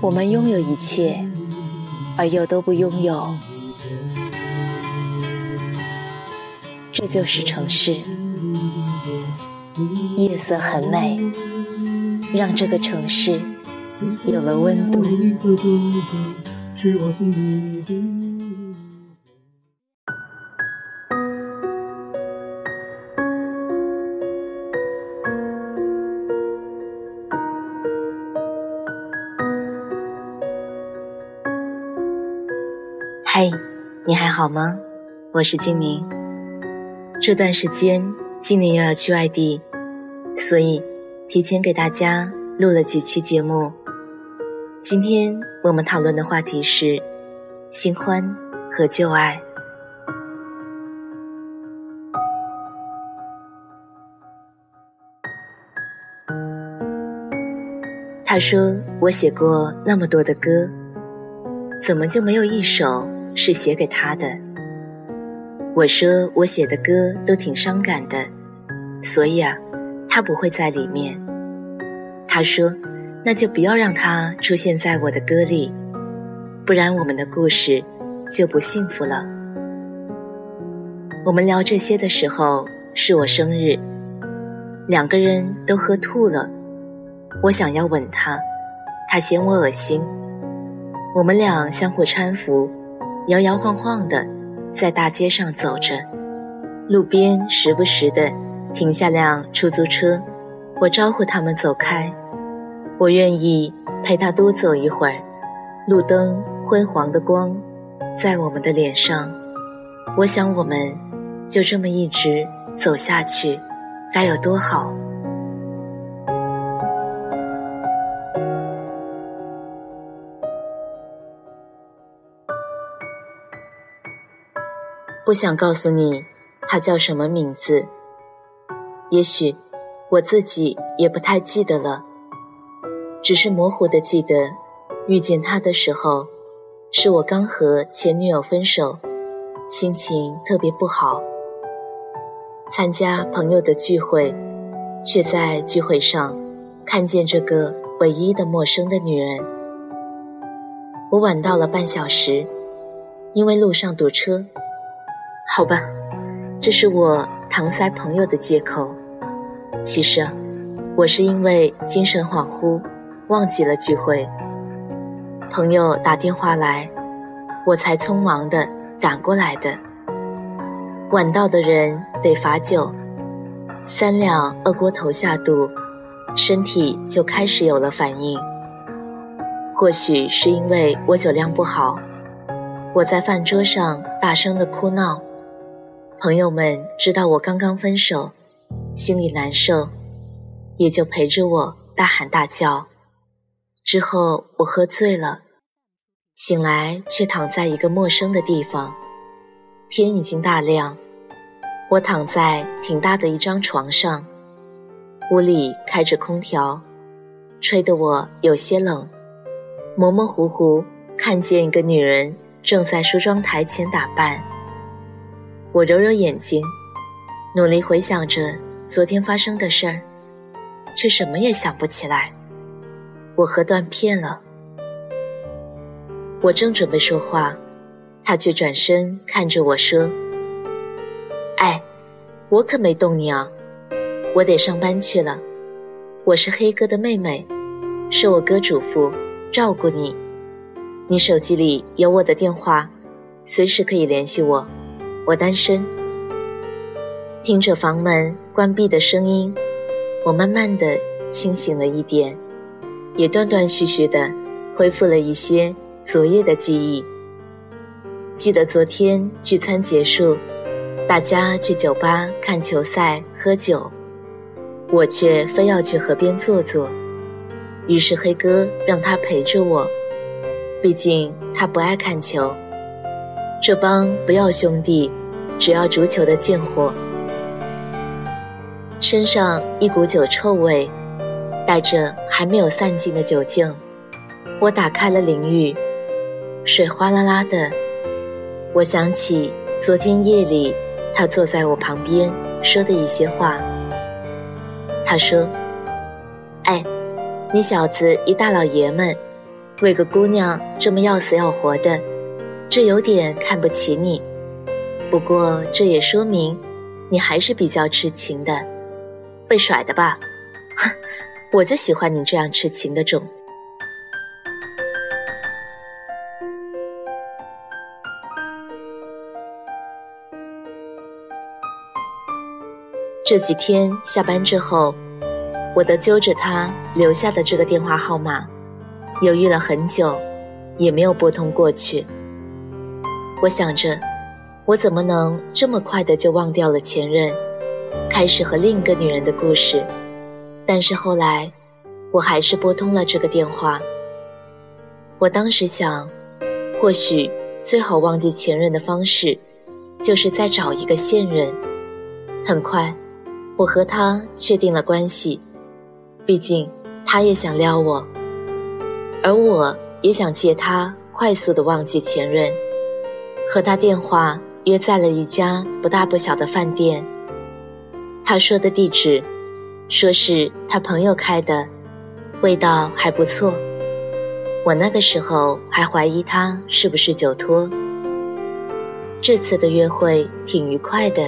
我们拥有一切，而又都不拥有，这就是城市。夜色很美，让这个城市有了温度。你还好吗？我是精灵。这段时间，精灵又要去外地，所以提前给大家录了几期节目。今天我们讨论的话题是新欢和旧爱。他说：“我写过那么多的歌，怎么就没有一首？”是写给他的。我说我写的歌都挺伤感的，所以啊，他不会在里面。他说，那就不要让他出现在我的歌里，不然我们的故事就不幸福了。我们聊这些的时候是我生日，两个人都喝吐了。我想要吻他，他嫌我恶心。我们俩相互搀扶。摇摇晃晃的在大街上走着，路边时不时的停下辆出租车，我招呼他们走开。我愿意陪他多走一会儿。路灯昏黄的光在我们的脸上，我想我们就这么一直走下去，该有多好。不想告诉你他叫什么名字，也许我自己也不太记得了，只是模糊的记得遇见他的时候，是我刚和前女友分手，心情特别不好。参加朋友的聚会，却在聚会上看见这个唯一的陌生的女人。我晚到了半小时，因为路上堵车。好吧，这是我搪塞朋友的借口。其实，我是因为精神恍惚，忘记了聚会。朋友打电话来，我才匆忙的赶过来的。晚到的人得罚酒，三两二锅头下肚，身体就开始有了反应。或许是因为我酒量不好，我在饭桌上大声的哭闹。朋友们知道我刚刚分手，心里难受，也就陪着我大喊大叫。之后我喝醉了，醒来却躺在一个陌生的地方。天已经大亮，我躺在挺大的一张床上，屋里开着空调，吹得我有些冷。模模糊糊看见一个女人正在梳妆台前打扮。我揉揉眼睛，努力回想着昨天发生的事儿，却什么也想不起来。我喝断片了。我正准备说话，他却转身看着我说：“哎，我可没动你啊，我得上班去了。我是黑哥的妹妹，是我哥嘱咐照顾你。你手机里有我的电话，随时可以联系我。”我单身，听着房门关闭的声音，我慢慢的清醒了一点，也断断续续的恢复了一些昨夜的记忆。记得昨天聚餐结束，大家去酒吧看球赛喝酒，我却非要去河边坐坐。于是黑哥让他陪着我，毕竟他不爱看球。这帮不要兄弟。只要足球的贱货，身上一股酒臭味，带着还没有散尽的酒劲。我打开了淋浴，水哗啦啦的。我想起昨天夜里他坐在我旁边说的一些话。他说：“哎，你小子一大老爷们，为个姑娘这么要死要活的，这有点看不起你。不过这也说明，你还是比较痴情的，被甩的吧？哼，我就喜欢你这样痴情的种。这几天下班之后，我都揪着他留下的这个电话号码。犹豫了很久，也没有拨通过去。我想着，我怎么能这么快的就忘掉了前任，开始和另一个女人的故事？但是后来，我还是拨通了这个电话。我当时想，或许最好忘记前任的方式，就是再找一个现任。很快，我和他确定了关系，毕竟他也想撩我。而我也想借他快速的忘记前任，和他电话约在了一家不大不小的饭店。他说的地址，说是他朋友开的，味道还不错。我那个时候还怀疑他是不是酒托。这次的约会挺愉快的，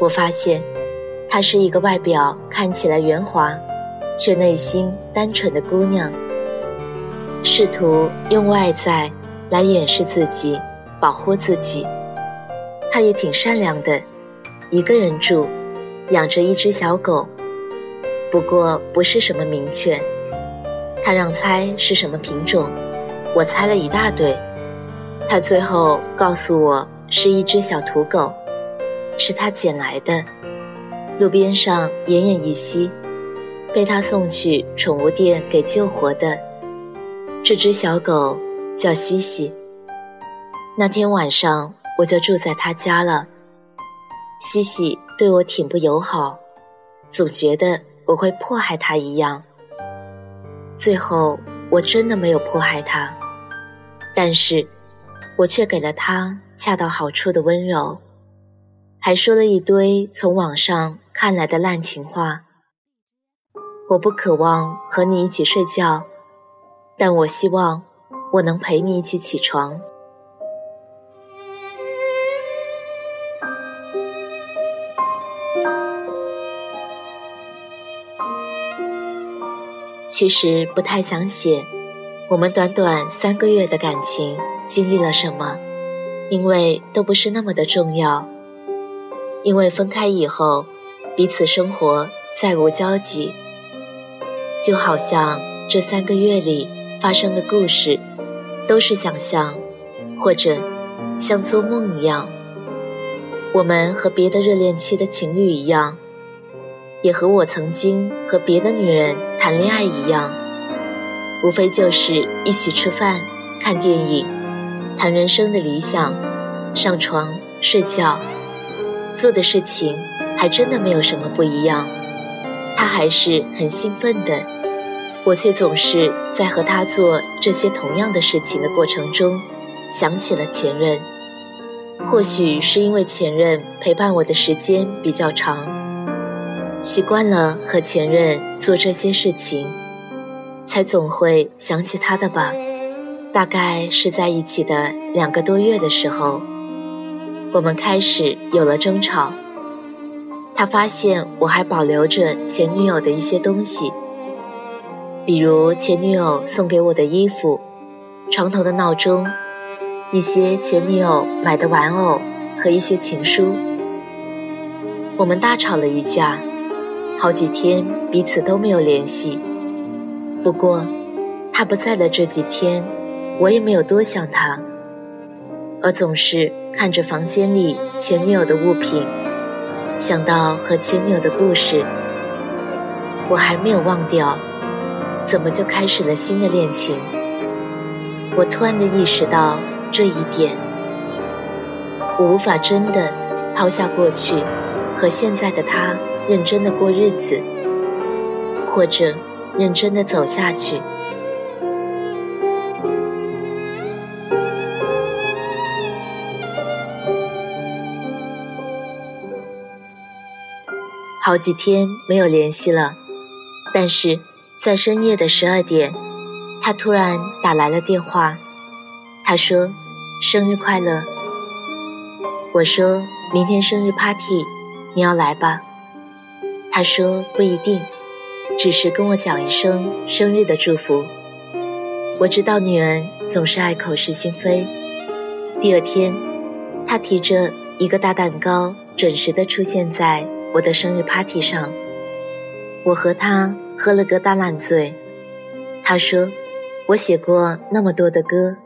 我发现，她是一个外表看起来圆滑，却内心单纯的姑娘。试图用外在来掩饰自己，保护自己。他也挺善良的，一个人住，养着一只小狗，不过不是什么名犬。他让猜是什么品种，我猜了一大堆。他最后告诉我是一只小土狗，是他捡来的，路边上奄奄一息，被他送去宠物店给救活的。这只小狗叫西西。那天晚上我就住在他家了。西西对我挺不友好，总觉得我会迫害他一样。最后我真的没有迫害他，但是，我却给了他恰到好处的温柔，还说了一堆从网上看来的烂情话。我不渴望和你一起睡觉。但我希望我能陪你一起起床。其实不太想写我们短短三个月的感情经历了什么，因为都不是那么的重要。因为分开以后，彼此生活再无交集，就好像这三个月里。发生的故事，都是想象，或者像做梦一样。我们和别的热恋期的情侣一样，也和我曾经和别的女人谈恋爱一样，无非就是一起吃饭、看电影、谈人生的理想、上床睡觉，做的事情还真的没有什么不一样。他还是很兴奋的。我却总是在和他做这些同样的事情的过程中，想起了前任。或许是因为前任陪伴我的时间比较长，习惯了和前任做这些事情，才总会想起他的吧。大概是在一起的两个多月的时候，我们开始有了争吵。他发现我还保留着前女友的一些东西。比如前女友送给我的衣服、床头的闹钟、一些前女友买的玩偶和一些情书。我们大吵了一架，好几天彼此都没有联系。不过他不在的这几天，我也没有多想他，而总是看着房间里前女友的物品，想到和前女友的故事，我还没有忘掉。怎么就开始了新的恋情？我突然的意识到这一点，我无法真的抛下过去，和现在的他认真的过日子，或者认真的走下去。好几天没有联系了，但是。在深夜的十二点，他突然打来了电话，他说：“生日快乐。”我说明天生日 party，你要来吧？他说不一定，只是跟我讲一声生日的祝福。我知道女人总是爱口是心非。第二天，他提着一个大蛋糕，准时的出现在我的生日 party 上。我和他喝了个大烂醉。他说：“我写过那么多的歌，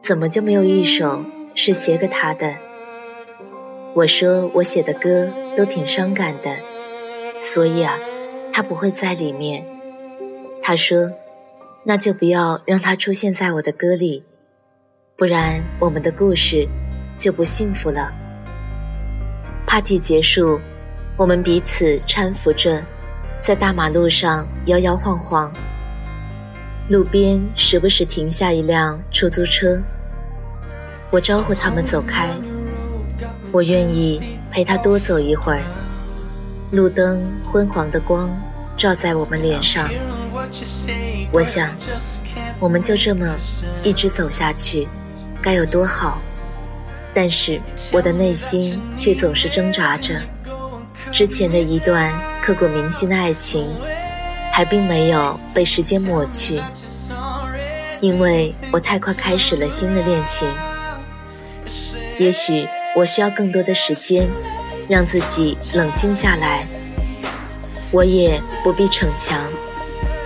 怎么就没有一首是写给他的？”我说：“我写的歌都挺伤感的，所以啊，他不会在里面。”他说。那就不要让它出现在我的歌里，不然我们的故事就不幸福了。Party 结束，我们彼此搀扶着，在大马路上摇摇晃晃。路边时不时停下一辆出租车，我招呼他们走开，我愿意陪他多走一会儿。路灯昏黄的光照在我们脸上。我想，我们就这么一直走下去，该有多好！但是我的内心却总是挣扎着，之前的一段刻骨铭心的爱情，还并没有被时间抹去，因为我太快开始了新的恋情。也许我需要更多的时间，让自己冷静下来。我也不必逞强。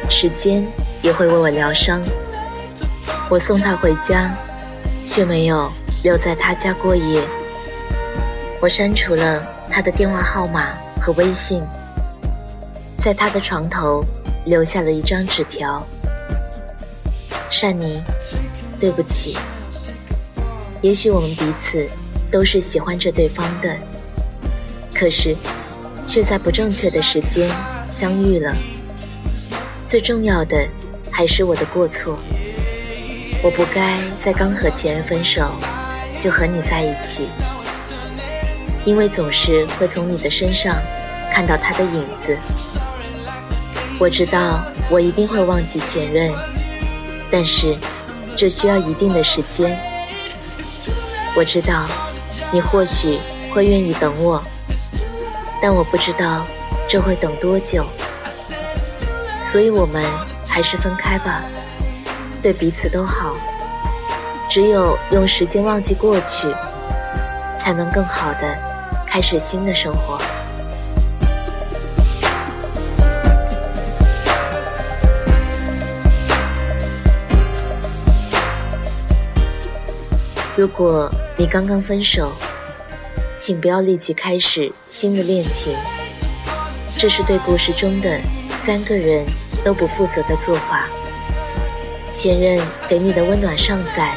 时间也会为我疗伤。我送他回家，却没有留在他家过夜。我删除了他的电话号码和微信，在他的床头留下了一张纸条：“善妮，对不起。也许我们彼此都是喜欢着对方的，可是却在不正确的时间相遇了。”最重要的还是我的过错，我不该在刚和前任分手就和你在一起，因为总是会从你的身上看到他的影子。我知道我一定会忘记前任，但是这需要一定的时间。我知道你或许会愿意等我，但我不知道这会等多久。所以我们还是分开吧，对彼此都好。只有用时间忘记过去，才能更好的开始新的生活。如果你刚刚分手，请不要立即开始新的恋情，这是对故事中的。三个人都不负责的做法。前任给你的温暖尚在，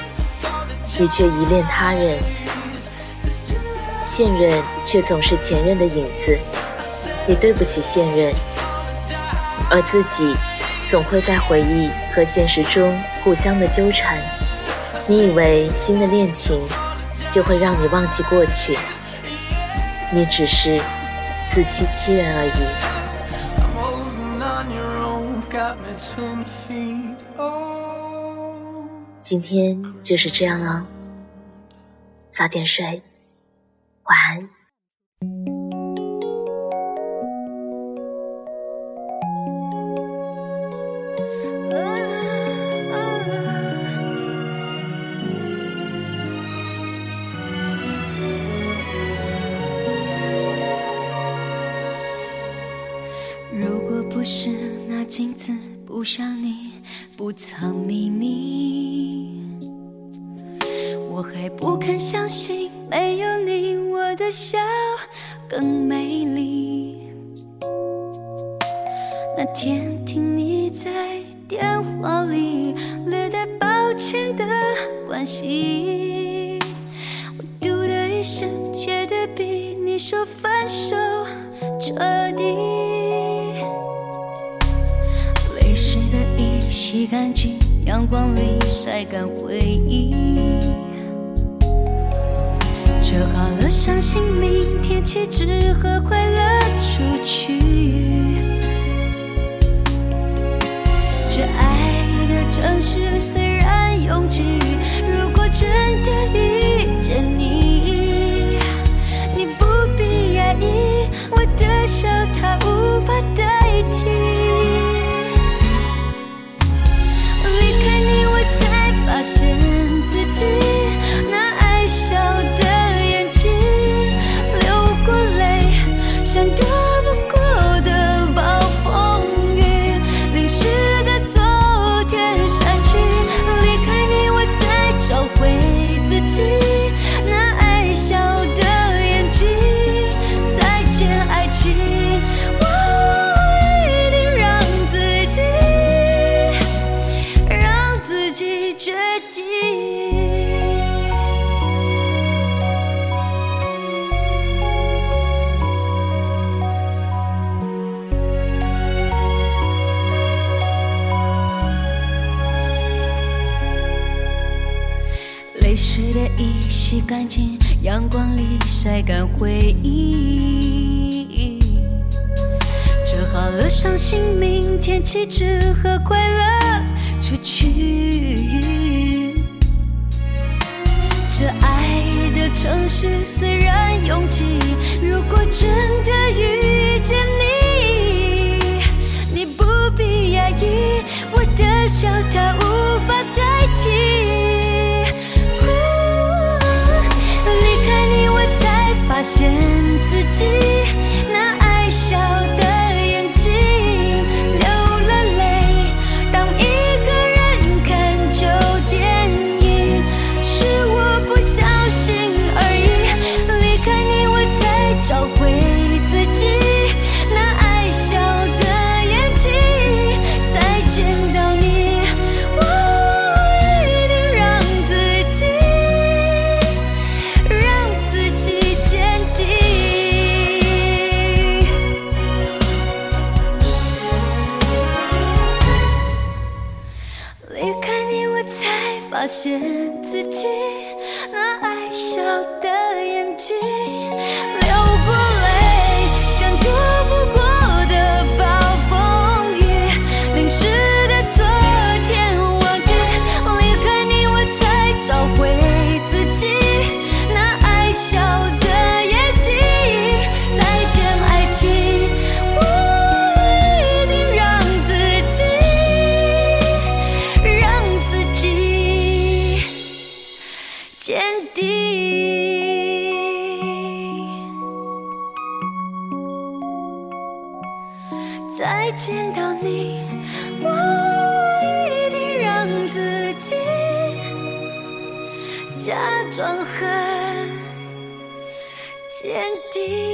你却依恋他人；现任却总是前任的影子，你对不起现任，而自己总会在回忆和现实中互相的纠缠。你以为新的恋情就会让你忘记过去，你只是自欺欺人而已。今天就是这样了，早点睡，晚安。藏秘密。我还不肯相信，没有你，我的笑更美丽。那天听你在电话里略带抱歉的关心，我嘟的一声，觉得比你说分手彻底。洗干净阳光里晒干回忆。折好了伤心明天起只和快乐出去。这爱的城市虽然拥挤如果真的遇泪湿的衣洗干净，阳光里晒干回忆，折好了伤心，明天起只和快乐出去。这爱的城市虽然拥挤，如果真的遇见你，你不必压抑，我的笑太无。发现自己见到你我一定让自己假装很坚定。